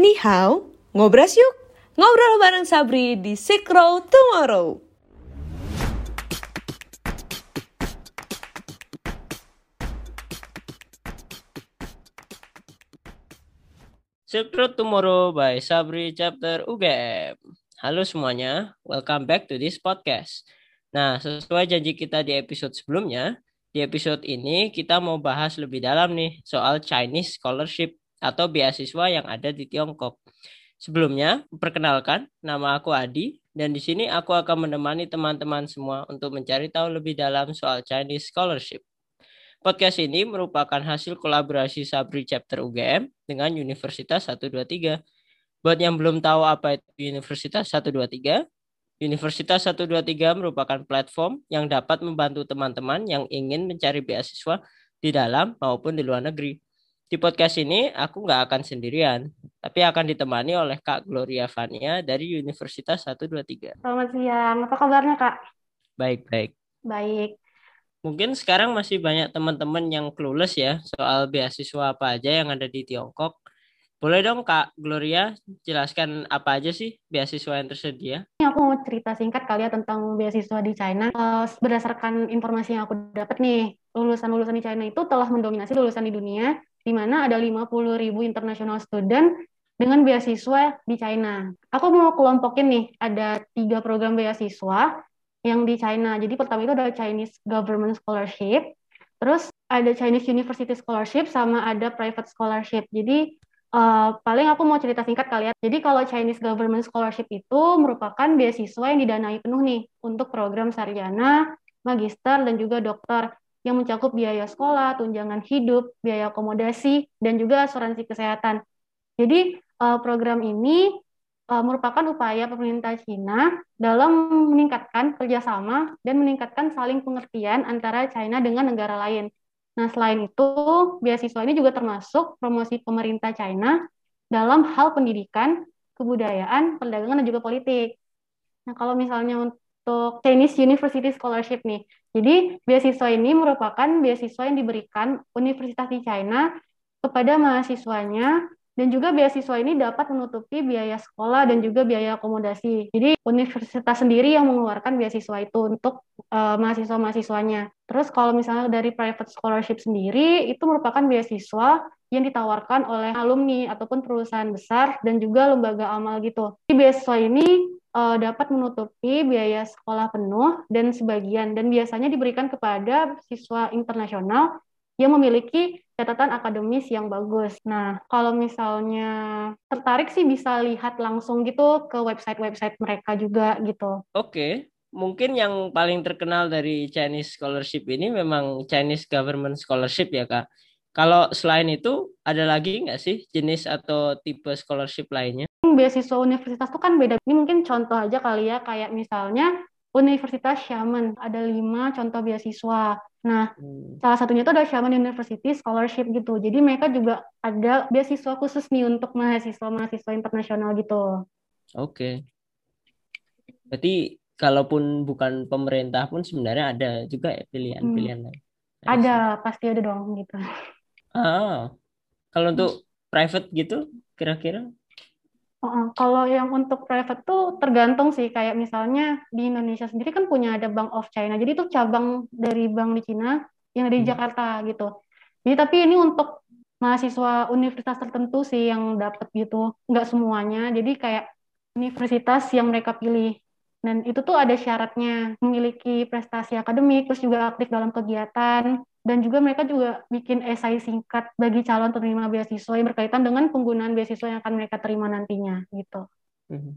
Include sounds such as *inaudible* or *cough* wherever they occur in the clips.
Ni hao, ngobras yuk! Ngobrol bareng Sabri di Silk Road Tomorrow. Silk Road Tomorrow by Sabri Chapter UGM. Halo semuanya, welcome back to this podcast. Nah, sesuai janji kita di episode sebelumnya, di episode ini kita mau bahas lebih dalam nih soal Chinese Scholarship atau beasiswa yang ada di Tiongkok. Sebelumnya, perkenalkan, nama aku Adi, dan di sini aku akan menemani teman-teman semua untuk mencari tahu lebih dalam soal Chinese Scholarship. Podcast ini merupakan hasil kolaborasi Sabri Chapter UGM dengan Universitas 123. Buat yang belum tahu apa itu Universitas 123, Universitas 123 merupakan platform yang dapat membantu teman-teman yang ingin mencari beasiswa di dalam maupun di luar negeri. Di podcast ini aku nggak akan sendirian, tapi akan ditemani oleh Kak Gloria Vania dari Universitas 123. Selamat siang, apa kabarnya Kak? Baik, baik. Baik. Mungkin sekarang masih banyak teman-teman yang clueless ya soal beasiswa apa aja yang ada di Tiongkok. Boleh dong Kak Gloria jelaskan apa aja sih beasiswa yang tersedia? Ini aku mau cerita singkat kali ya tentang beasiswa di China. Uh, berdasarkan informasi yang aku dapat nih, lulusan-lulusan di China itu telah mendominasi lulusan di dunia, di mana ada 50 ribu international student dengan beasiswa di China. Aku mau kelompokin nih, ada tiga program beasiswa yang di China. Jadi pertama itu ada Chinese Government Scholarship, terus ada Chinese University Scholarship, sama ada Private Scholarship. Jadi uh, paling aku mau cerita singkat kali ya. Jadi kalau Chinese Government Scholarship itu merupakan beasiswa yang didanai penuh nih untuk program sarjana, magister, dan juga dokter yang mencakup biaya sekolah, tunjangan hidup, biaya akomodasi, dan juga asuransi kesehatan. Jadi uh, program ini uh, merupakan upaya pemerintah China dalam meningkatkan kerjasama dan meningkatkan saling pengertian antara China dengan negara lain. Nah, selain itu, beasiswa ini juga termasuk promosi pemerintah China dalam hal pendidikan, kebudayaan, perdagangan, dan juga politik. Nah, kalau misalnya untuk Chinese University Scholarship nih, jadi beasiswa ini merupakan beasiswa yang diberikan universitas di China kepada mahasiswanya dan juga beasiswa ini dapat menutupi biaya sekolah dan juga biaya akomodasi. Jadi universitas sendiri yang mengeluarkan beasiswa itu untuk uh, mahasiswa-mahasiswanya. Terus kalau misalnya dari private scholarship sendiri itu merupakan beasiswa yang ditawarkan oleh alumni ataupun perusahaan besar dan juga lembaga amal gitu. Jadi beasiswa ini uh, dapat menutupi biaya sekolah penuh dan sebagian dan biasanya diberikan kepada siswa internasional yang memiliki catatan akademis yang bagus. Nah, kalau misalnya tertarik sih bisa lihat langsung gitu ke website-website mereka juga gitu. Oke, mungkin yang paling terkenal dari Chinese Scholarship ini memang Chinese Government Scholarship ya kak. Kalau selain itu ada lagi nggak sih jenis atau tipe scholarship lainnya? Beasiswa universitas itu kan beda. Ini mungkin contoh aja kali ya, kayak misalnya Universitas Xiamen ada lima contoh beasiswa. Nah, hmm. salah satunya itu ada Xiamen University Scholarship gitu. Jadi mereka juga ada beasiswa khusus nih untuk mahasiswa-mahasiswa internasional gitu. Oke. Okay. Berarti kalaupun bukan pemerintah pun sebenarnya ada juga ya pilihan-pilihan hmm. lain. Ada, pasti ada dong gitu. Ah, kalau untuk private gitu kira-kira? Uh, kalau yang untuk private tuh tergantung sih. Kayak misalnya di Indonesia sendiri kan punya ada Bank of China. Jadi itu cabang dari bank di Cina yang ada di hmm. Jakarta gitu. Jadi tapi ini untuk mahasiswa universitas tertentu sih yang dapat gitu. Nggak semuanya. Jadi kayak universitas yang mereka pilih. Dan itu tuh ada syaratnya. Memiliki prestasi akademik terus juga aktif dalam kegiatan dan juga mereka juga bikin esai singkat bagi calon penerima beasiswa yang berkaitan dengan penggunaan beasiswa yang akan mereka terima nantinya gitu. Mm-hmm.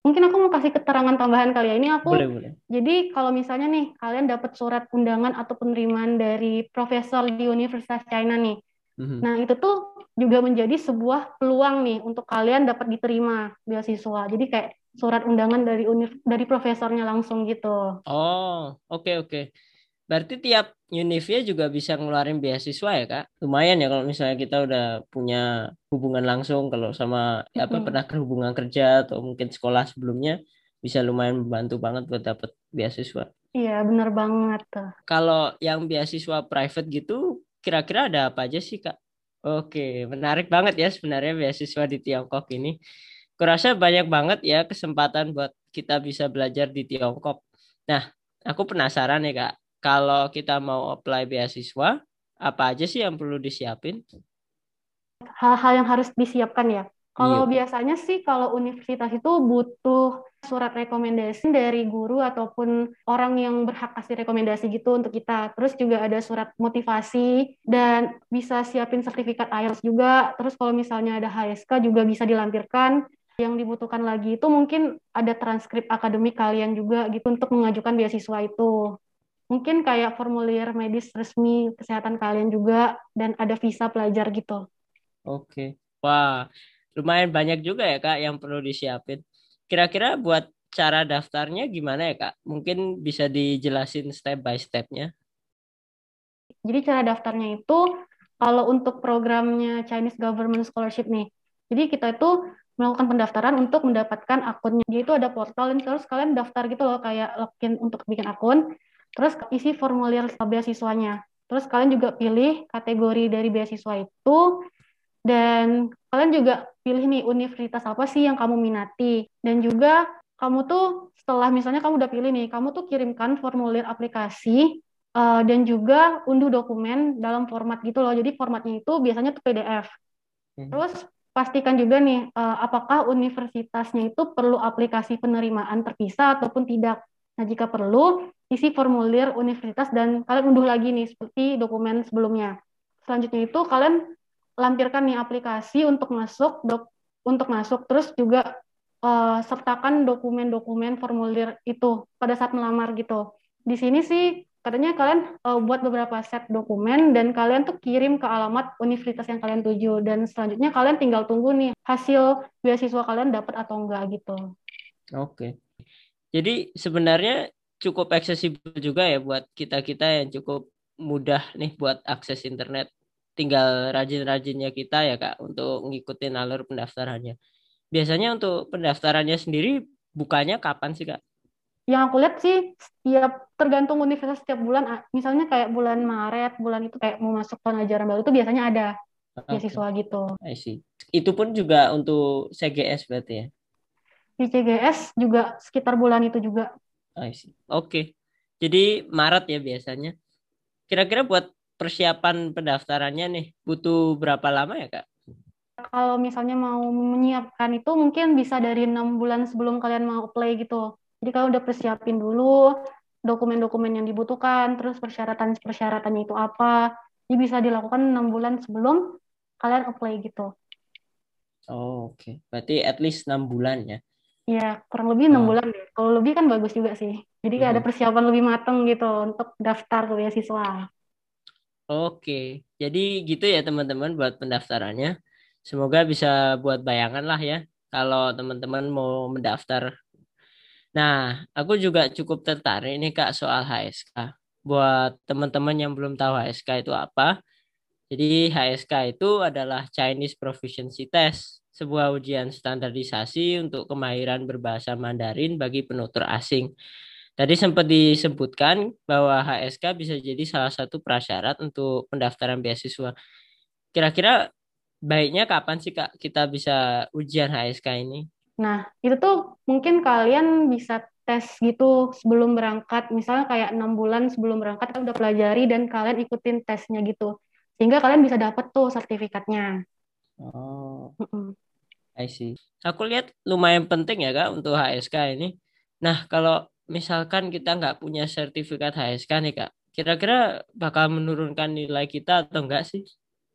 Mungkin aku mau kasih keterangan tambahan kali ya. Ini aku boleh, boleh. Jadi kalau misalnya nih kalian dapat surat undangan atau penerimaan dari profesor di Universitas China nih. Mm-hmm. Nah, itu tuh juga menjadi sebuah peluang nih untuk kalian dapat diterima beasiswa. Jadi kayak surat undangan dari univ dari profesornya langsung gitu. Oh, oke okay, oke. Okay. Berarti tiap Univia juga bisa ngeluarin beasiswa ya kak? Lumayan ya kalau misalnya kita udah punya hubungan langsung kalau sama apa hmm. pernah hubungan kerja atau mungkin sekolah sebelumnya bisa lumayan membantu banget buat dapet beasiswa. Iya benar banget. Kalau yang beasiswa private gitu kira-kira ada apa aja sih kak? Oke, menarik banget ya sebenarnya beasiswa di Tiongkok ini. Kurasa banyak banget ya kesempatan buat kita bisa belajar di Tiongkok. Nah, aku penasaran ya Kak, kalau kita mau apply beasiswa, apa aja sih yang perlu disiapin? Hal-hal yang harus disiapkan ya. Kalau iya. biasanya sih kalau universitas itu butuh surat rekomendasi dari guru ataupun orang yang berhak kasih rekomendasi gitu untuk kita. Terus juga ada surat motivasi dan bisa siapin sertifikat IELTS juga. Terus kalau misalnya ada HSK juga bisa dilampirkan. Yang dibutuhkan lagi itu mungkin ada transkrip akademik kalian juga gitu untuk mengajukan beasiswa itu. Mungkin kayak formulir medis resmi kesehatan kalian juga dan ada visa pelajar gitu. Oke. Wah, lumayan banyak juga ya Kak yang perlu disiapin. Kira-kira buat cara daftarnya gimana ya Kak? Mungkin bisa dijelasin step by stepnya. Jadi cara daftarnya itu kalau untuk programnya Chinese Government Scholarship nih, jadi kita itu melakukan pendaftaran untuk mendapatkan akunnya. Jadi itu ada portal dan terus kalian daftar gitu loh kayak login untuk bikin akun, terus isi formulir beasiswanya. Terus kalian juga pilih kategori dari beasiswa itu. Dan kalian juga pilih nih universitas apa sih yang kamu minati. Dan juga kamu tuh setelah misalnya kamu udah pilih nih kamu tuh kirimkan formulir aplikasi uh, dan juga unduh dokumen dalam format gitu loh. Jadi formatnya itu biasanya tuh PDF hmm. terus pastikan juga nih uh, apakah universitasnya itu perlu aplikasi penerimaan terpisah ataupun tidak. Nah jika perlu isi formulir universitas dan kalian unduh lagi nih seperti dokumen sebelumnya selanjutnya itu kalian lampirkan nih aplikasi untuk masuk dok untuk masuk terus juga uh, sertakan dokumen-dokumen formulir itu pada saat melamar gitu. Di sini sih katanya kalian uh, buat beberapa set dokumen dan kalian tuh kirim ke alamat universitas yang kalian tuju dan selanjutnya kalian tinggal tunggu nih hasil beasiswa kalian dapat atau enggak gitu. Oke. Jadi sebenarnya cukup aksesibel juga ya buat kita-kita yang cukup mudah nih buat akses internet tinggal rajin-rajinnya kita ya kak untuk ngikutin alur pendaftarannya. Biasanya untuk pendaftarannya sendiri bukanya kapan sih kak? Yang aku lihat sih setiap tergantung universitas setiap bulan, misalnya kayak bulan Maret, bulan itu kayak mau masuk tahun ajaran baru itu biasanya ada okay. beasiswa gitu. I see. Itu pun juga untuk CGS berarti ya? Di CGS juga sekitar bulan itu juga. I see. Oke. Okay. Jadi Maret ya biasanya. Kira-kira buat persiapan pendaftarannya nih butuh berapa lama ya kak? Kalau misalnya mau menyiapkan itu mungkin bisa dari enam bulan sebelum kalian mau apply gitu. Jadi kalau udah persiapin dulu dokumen-dokumen yang dibutuhkan, terus persyaratan-persyaratannya itu apa, ini bisa dilakukan enam bulan sebelum kalian apply gitu. Oh, oke. Okay. Berarti at least enam bulan ya? Iya, kurang lebih enam oh. bulan deh. Kalau lebih kan bagus juga sih. Jadi hmm. ada persiapan lebih matang gitu untuk daftar ke beasiswa. Oke, jadi gitu ya teman-teman buat pendaftarannya. Semoga bisa buat bayangan lah ya kalau teman-teman mau mendaftar. Nah, aku juga cukup tertarik nih Kak soal HSK. Buat teman-teman yang belum tahu HSK itu apa, jadi HSK itu adalah Chinese Proficiency Test, sebuah ujian standarisasi untuk kemahiran berbahasa Mandarin bagi penutur asing. Tadi sempat disebutkan bahwa HSK bisa jadi salah satu prasyarat untuk pendaftaran beasiswa. Kira-kira baiknya kapan sih Kak kita bisa ujian HSK ini? Nah, itu tuh mungkin kalian bisa tes gitu sebelum berangkat. Misalnya kayak enam bulan sebelum berangkat kalian udah pelajari dan kalian ikutin tesnya gitu. Sehingga kalian bisa dapat tuh sertifikatnya. Oh, I see. Aku lihat lumayan penting ya Kak untuk HSK ini. Nah, kalau misalkan kita nggak punya sertifikat HSK nih kak, kira-kira bakal menurunkan nilai kita atau enggak sih?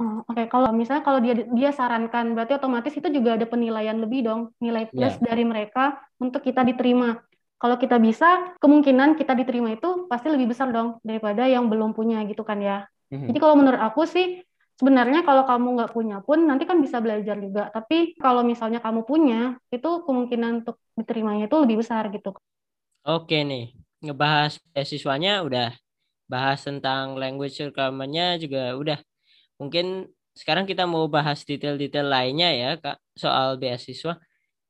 Oh, Oke, okay. kalau misalnya kalau dia dia sarankan, berarti otomatis itu juga ada penilaian lebih dong, nilai plus yeah. dari mereka untuk kita diterima. Kalau kita bisa, kemungkinan kita diterima itu pasti lebih besar dong daripada yang belum punya gitu kan ya. Mm-hmm. Jadi kalau menurut aku sih sebenarnya kalau kamu nggak punya pun nanti kan bisa belajar juga. Tapi kalau misalnya kamu punya, itu kemungkinan untuk diterimanya itu lebih besar gitu. Oke nih, ngebahas beasiswanya udah, bahas tentang language requirement-nya juga udah. Mungkin sekarang kita mau bahas detail-detail lainnya ya Kak, soal beasiswa.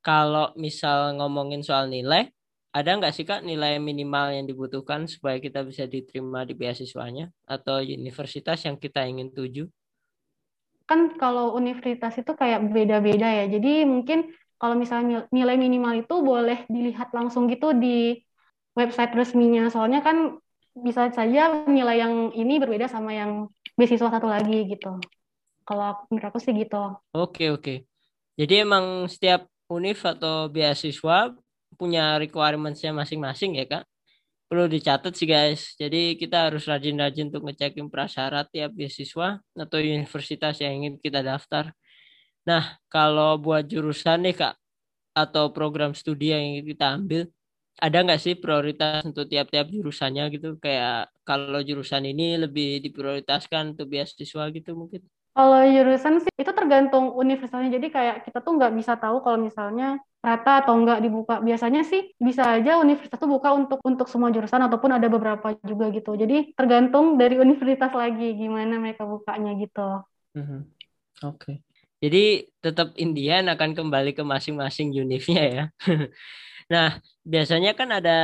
Kalau misal ngomongin soal nilai, ada nggak sih Kak nilai minimal yang dibutuhkan supaya kita bisa diterima di beasiswanya atau universitas yang kita ingin tuju? Kan kalau universitas itu kayak beda-beda ya. Jadi mungkin kalau misalnya nilai minimal itu boleh dilihat langsung gitu di website resminya. Soalnya kan bisa saja nilai yang ini berbeda sama yang beasiswa satu lagi gitu. Kalau menurut aku sih gitu. Oke, oke. Jadi emang setiap univ atau beasiswa punya requirements-nya masing-masing ya, Kak? Perlu dicatat sih, guys. Jadi kita harus rajin-rajin untuk ngecekin prasyarat tiap beasiswa atau universitas yang ingin kita daftar. Nah, kalau buat jurusan nih, Kak, atau program studi yang ingin kita ambil, ada nggak sih prioritas untuk tiap-tiap jurusannya gitu? Kayak kalau jurusan ini lebih diprioritaskan untuk beasiswa gitu mungkin? Kalau jurusan sih itu tergantung universitasnya. Jadi kayak kita tuh nggak bisa tahu kalau misalnya rata atau nggak dibuka. Biasanya sih bisa aja universitas tuh buka untuk untuk semua jurusan ataupun ada beberapa juga gitu. Jadi tergantung dari universitas lagi gimana mereka bukanya gitu. Mm -hmm. Oke. Okay. Jadi tetap Indian akan kembali ke masing-masing univnya ya. *laughs* nah, biasanya kan ada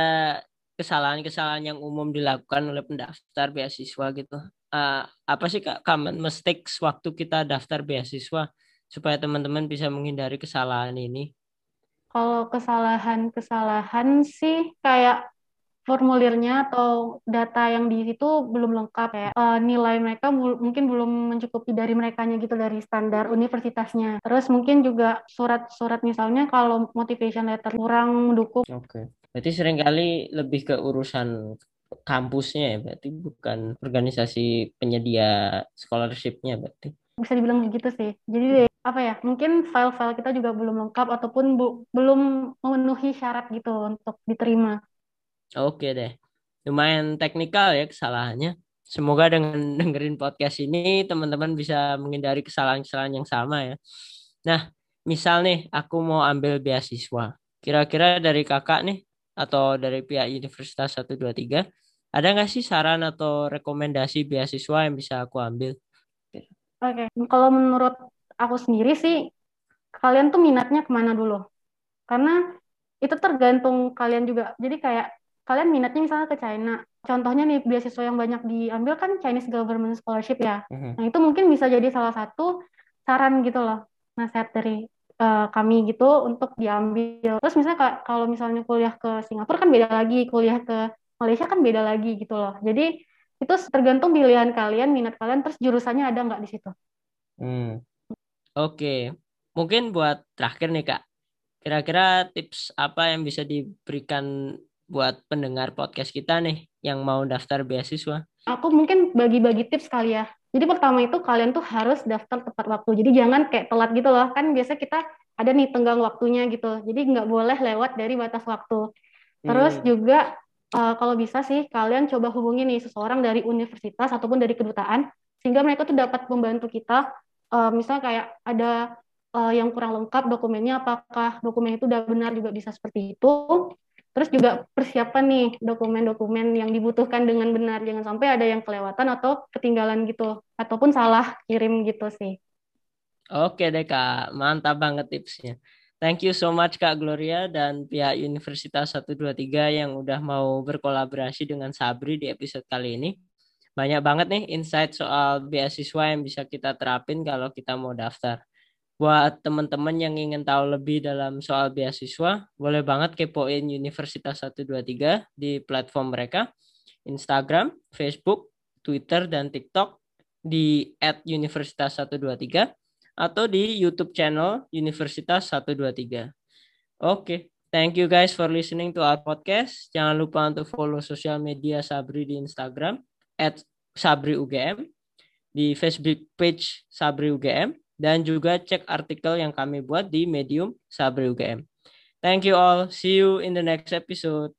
kesalahan-kesalahan yang umum dilakukan oleh pendaftar beasiswa gitu uh, apa sih kak common mistakes waktu kita daftar beasiswa supaya teman-teman bisa menghindari kesalahan ini? Kalau kesalahan-kesalahan sih kayak formulirnya atau data yang di situ belum lengkap ya. Uh, nilai mereka mungkin belum mencukupi dari mereka gitu dari standar universitasnya. Terus mungkin juga surat-surat misalnya kalau motivation letter kurang mendukung. Oke. Okay. Berarti sering kali lebih ke urusan kampusnya ya berarti bukan organisasi penyedia scholarshipnya berarti bisa dibilang begitu sih. Jadi apa ya mungkin file-file kita juga belum lengkap ataupun bu, belum memenuhi syarat gitu untuk diterima. Oke deh lumayan teknikal ya kesalahannya. Semoga dengan *laughs* dengerin podcast ini teman-teman bisa menghindari kesalahan-kesalahan yang sama ya. Nah misal nih aku mau ambil beasiswa. Kira-kira dari kakak nih atau dari pihak Universitas 123 ada nggak sih saran atau rekomendasi beasiswa yang bisa aku ambil? Oke, okay. kalau menurut aku sendiri sih kalian tuh minatnya ke mana dulu? Karena itu tergantung kalian juga. Jadi kayak kalian minatnya misalnya ke China. Contohnya nih beasiswa yang banyak diambil kan Chinese Government Scholarship ya. Uh-huh. Nah itu mungkin bisa jadi salah satu saran gitu loh, nasihat dari uh, kami gitu untuk diambil. Terus misalnya kalau misalnya kuliah ke Singapura kan beda lagi, kuliah ke Malaysia kan beda lagi gitu loh. Jadi itu tergantung pilihan kalian, minat kalian, terus jurusannya ada nggak di situ. Hmm. Oke, mungkin buat terakhir nih kak, kira-kira tips apa yang bisa diberikan buat pendengar podcast kita nih yang mau daftar beasiswa? Aku mungkin bagi-bagi tips kali ya. Jadi pertama itu kalian tuh harus daftar tepat waktu. Jadi jangan kayak telat gitu loh. Kan biasa kita ada nih tenggang waktunya gitu. Jadi nggak boleh lewat dari batas waktu. Terus hmm. juga uh, kalau bisa sih kalian coba hubungi nih seseorang dari universitas ataupun dari kedutaan sehingga mereka tuh dapat membantu kita. Uh, misalnya kayak ada uh, yang kurang lengkap dokumennya apakah dokumen itu udah benar juga bisa seperti itu? Terus juga persiapan nih dokumen-dokumen yang dibutuhkan dengan benar. Jangan sampai ada yang kelewatan atau ketinggalan gitu ataupun salah kirim gitu sih. Oke deh kak, mantap banget tipsnya. Thank you so much Kak Gloria dan pihak Universitas 123 yang udah mau berkolaborasi dengan Sabri di episode kali ini. Banyak banget nih insight soal beasiswa yang bisa kita terapin kalau kita mau daftar. Buat teman-teman yang ingin tahu lebih dalam soal beasiswa, boleh banget kepoin Universitas 123 di platform mereka, Instagram, Facebook, Twitter, dan TikTok di @universitas123 atau di YouTube channel Universitas 123. Oke, okay. thank you guys for listening to our podcast. Jangan lupa untuk follow sosial media Sabri di Instagram at Sabri UGM, di Facebook page Sabri UGM, dan juga cek artikel yang kami buat di Medium Sabri UGM. Thank you all. See you in the next episode.